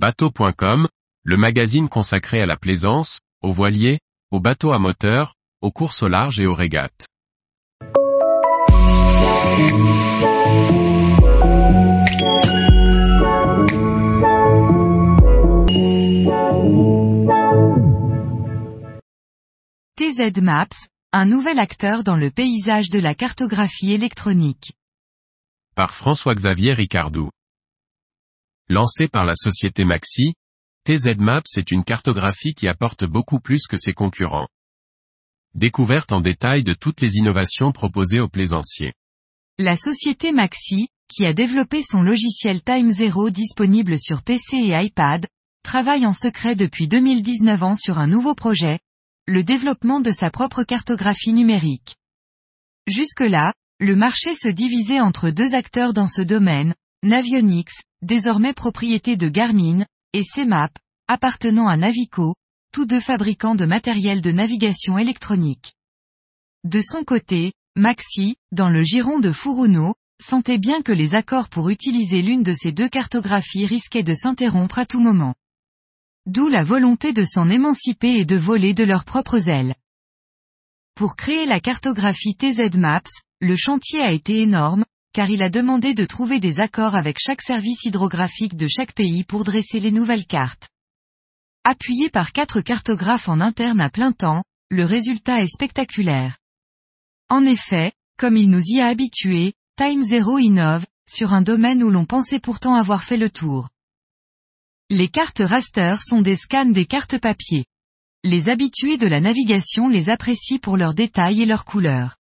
Bateau.com, le magazine consacré à la plaisance, aux voiliers, aux bateaux à moteur, aux courses au large et aux régates. TZ Maps, un nouvel acteur dans le paysage de la cartographie électronique. Par François-Xavier Ricardou. Lancé par la société Maxi, TZ Maps est une cartographie qui apporte beaucoup plus que ses concurrents. Découverte en détail de toutes les innovations proposées aux plaisanciers. La société Maxi, qui a développé son logiciel Time Zero disponible sur PC et iPad, travaille en secret depuis 2019 ans sur un nouveau projet, le développement de sa propre cartographie numérique. Jusque-là, le marché se divisait entre deux acteurs dans ce domaine, Navionics, désormais propriété de Garmin, et CMAP, appartenant à Navico, tous deux fabricants de matériel de navigation électronique. De son côté, Maxi, dans le giron de Furuno, sentait bien que les accords pour utiliser l'une de ces deux cartographies risquaient de s'interrompre à tout moment. D'où la volonté de s'en émanciper et de voler de leurs propres ailes. Pour créer la cartographie TZ Maps, le chantier a été énorme, car il a demandé de trouver des accords avec chaque service hydrographique de chaque pays pour dresser les nouvelles cartes. Appuyé par quatre cartographes en interne à plein temps, le résultat est spectaculaire. En effet, comme il nous y a habitués, Time Zero innove, sur un domaine où l'on pensait pourtant avoir fait le tour. Les cartes raster sont des scans des cartes papier. Les habitués de la navigation les apprécient pour leurs détails et leurs couleurs.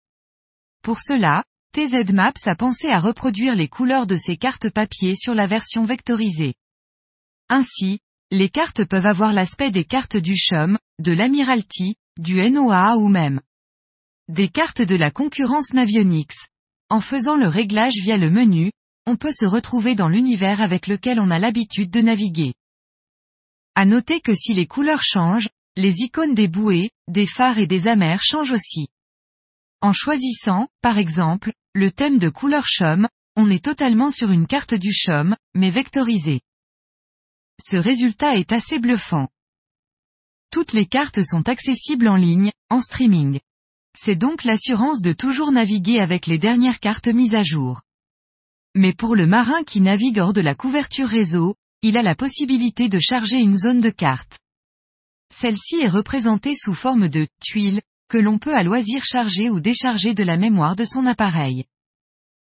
Pour cela, TZ Maps a pensé à reproduire les couleurs de ces cartes papier sur la version vectorisée. Ainsi, les cartes peuvent avoir l'aspect des cartes du CHUM, de l'Admiralty, du NOAA ou même des cartes de la concurrence Navionics. En faisant le réglage via le menu, on peut se retrouver dans l'univers avec lequel on a l'habitude de naviguer. À noter que si les couleurs changent, les icônes des bouées, des phares et des amers changent aussi. En choisissant, par exemple, le thème de couleur chum, on est totalement sur une carte du chum, mais vectorisée. Ce résultat est assez bluffant. Toutes les cartes sont accessibles en ligne, en streaming. C'est donc l'assurance de toujours naviguer avec les dernières cartes mises à jour. Mais pour le marin qui navigue hors de la couverture réseau, il a la possibilité de charger une zone de carte. Celle-ci est représentée sous forme de tuile, que l'on peut à loisir charger ou décharger de la mémoire de son appareil.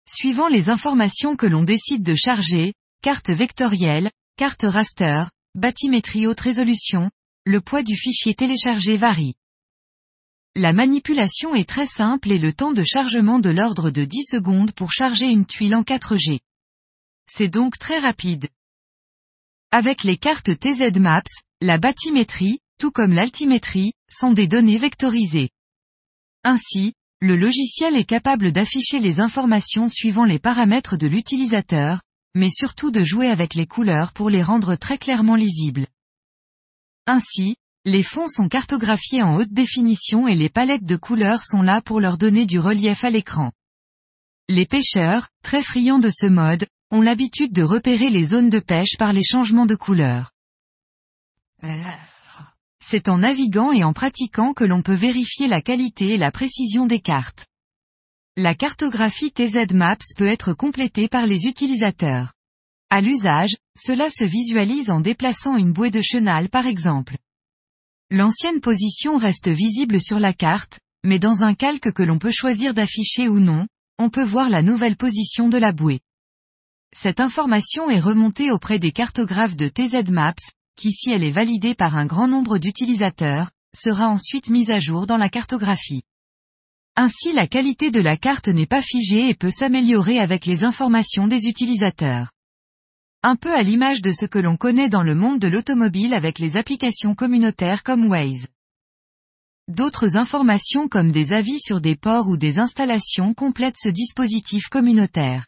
Suivant les informations que l'on décide de charger, carte vectorielle, carte raster, bathymétrie haute résolution, le poids du fichier téléchargé varie. La manipulation est très simple et le temps de chargement de l'ordre de 10 secondes pour charger une tuile en 4G. C'est donc très rapide. Avec les cartes TZ Maps, la bathymétrie, tout comme l'altimétrie, sont des données vectorisées. Ainsi, le logiciel est capable d'afficher les informations suivant les paramètres de l'utilisateur, mais surtout de jouer avec les couleurs pour les rendre très clairement lisibles. Ainsi, les fonds sont cartographiés en haute définition et les palettes de couleurs sont là pour leur donner du relief à l'écran. Les pêcheurs, très friands de ce mode, ont l'habitude de repérer les zones de pêche par les changements de couleur. C'est en naviguant et en pratiquant que l'on peut vérifier la qualité et la précision des cartes. La cartographie TZ Maps peut être complétée par les utilisateurs. À l'usage, cela se visualise en déplaçant une bouée de chenal par exemple. L'ancienne position reste visible sur la carte, mais dans un calque que l'on peut choisir d'afficher ou non, on peut voir la nouvelle position de la bouée. Cette information est remontée auprès des cartographes de TZ Maps, qui si elle est validée par un grand nombre d'utilisateurs, sera ensuite mise à jour dans la cartographie. Ainsi la qualité de la carte n'est pas figée et peut s'améliorer avec les informations des utilisateurs. Un peu à l'image de ce que l'on connaît dans le monde de l'automobile avec les applications communautaires comme Waze. D'autres informations comme des avis sur des ports ou des installations complètent ce dispositif communautaire.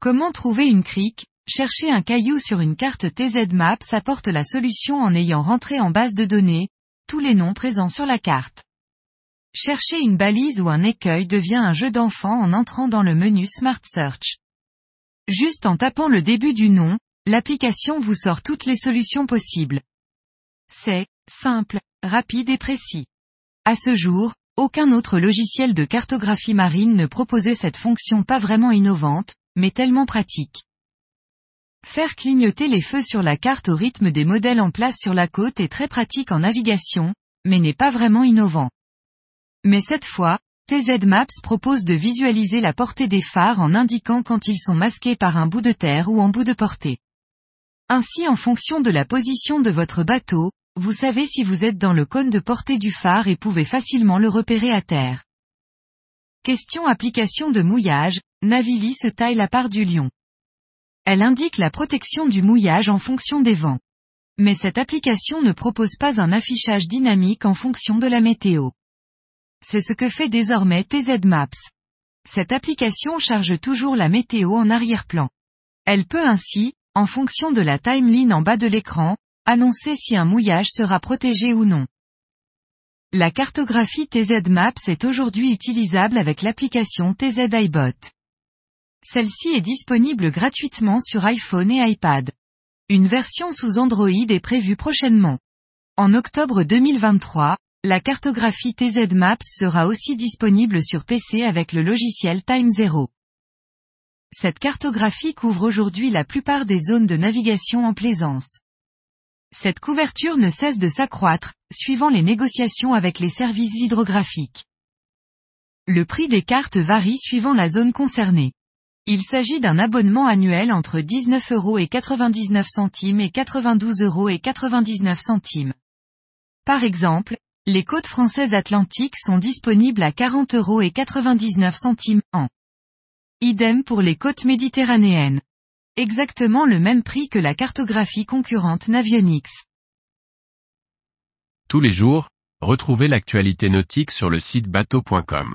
Comment trouver une crique? Chercher un caillou sur une carte TZ Maps apporte la solution en ayant rentré en base de données, tous les noms présents sur la carte. Chercher une balise ou un écueil devient un jeu d'enfant en entrant dans le menu Smart Search. Juste en tapant le début du nom, l'application vous sort toutes les solutions possibles. C'est simple, rapide et précis. À ce jour, aucun autre logiciel de cartographie marine ne proposait cette fonction pas vraiment innovante, mais tellement pratique. Faire clignoter les feux sur la carte au rythme des modèles en place sur la côte est très pratique en navigation, mais n'est pas vraiment innovant. Mais cette fois, TZ Maps propose de visualiser la portée des phares en indiquant quand ils sont masqués par un bout de terre ou en bout de portée. Ainsi en fonction de la position de votre bateau, vous savez si vous êtes dans le cône de portée du phare et pouvez facilement le repérer à terre. Question application de mouillage, Navili se taille la part du lion. Elle indique la protection du mouillage en fonction des vents. Mais cette application ne propose pas un affichage dynamique en fonction de la météo. C'est ce que fait désormais TZ Maps. Cette application charge toujours la météo en arrière-plan. Elle peut ainsi, en fonction de la timeline en bas de l'écran, annoncer si un mouillage sera protégé ou non. La cartographie TZ Maps est aujourd'hui utilisable avec l'application TZ iBot. Celle-ci est disponible gratuitement sur iPhone et iPad. Une version sous Android est prévue prochainement. En octobre 2023, la cartographie TZ Maps sera aussi disponible sur PC avec le logiciel Time Zero. Cette cartographie couvre aujourd'hui la plupart des zones de navigation en plaisance. Cette couverture ne cesse de s'accroître, suivant les négociations avec les services hydrographiques. Le prix des cartes varie suivant la zone concernée. Il s'agit d'un abonnement annuel entre 19 euros et 99 centimes et 92 euros et 99 centimes. Par exemple, les côtes françaises atlantiques sont disponibles à 40 euros et 99 centimes an. Idem pour les côtes méditerranéennes exactement le même prix que la cartographie concurrente Navionics. Tous les jours, retrouvez l'actualité nautique sur le site bateau.com.